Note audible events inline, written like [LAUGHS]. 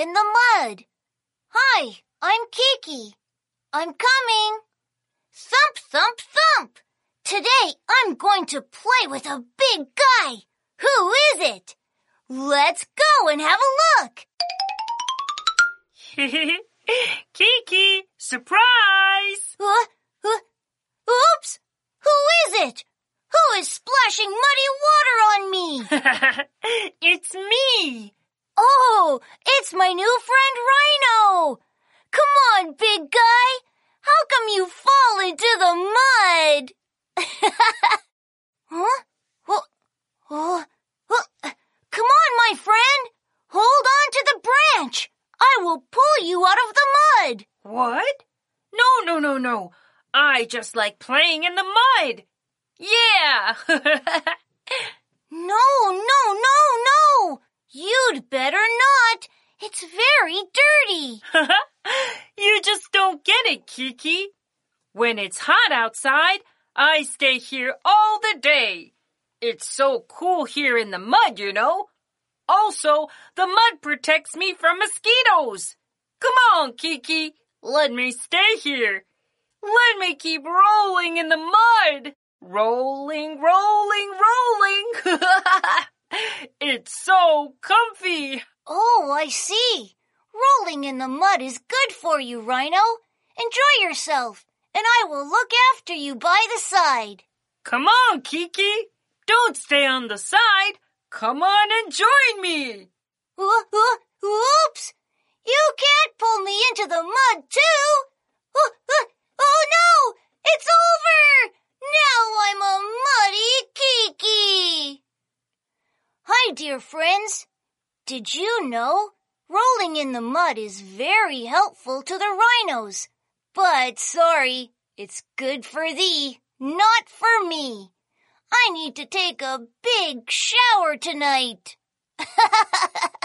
a rhino rolling in the mud. Hi, I'm Kiki. I'm coming. Thump, thump, thump. Today I'm going to play with a big guy. Who is it? Let's go and have a look. [LAUGHS] Kiki, surprise! Uh, uh, oops! Who is it? Who is splashing muddy water on me? [LAUGHS] it's me! Oh, it's my new friend Rhino! Come on, big guy! How come you fall into the mud? [LAUGHS] huh? Well, oh, well, come on, my friend! Hold on to the branch! I will pull you out of the mud! What? No, no, no, no. I just like playing in the mud. Yeah! [LAUGHS] no, no, no, no! You'd better. It's very dirty. [LAUGHS] you just don't get it, Kiki. When it's hot outside, I stay here all the day. It's so cool here in the mud, you know. Also, the mud protects me from mosquitoes. Come on, Kiki. Let me stay here. Let me keep rolling in the mud. Rolling, rolling, rolling. [LAUGHS] it's so comfy. Oh, I see. Rolling in the mud is good for you, Rhino. Enjoy yourself, and I will look after you by the side. Come on, Kiki. Don't stay on the side. Come on and join me. Uh, uh, oops! You can't pull me into the mud, too. Uh, uh, oh no! It's over! Now I'm a muddy Kiki. Hi, dear friends. Did you know rolling in the mud is very helpful to the rhinos? But sorry, it's good for thee, not for me. I need to take a big shower tonight. [LAUGHS]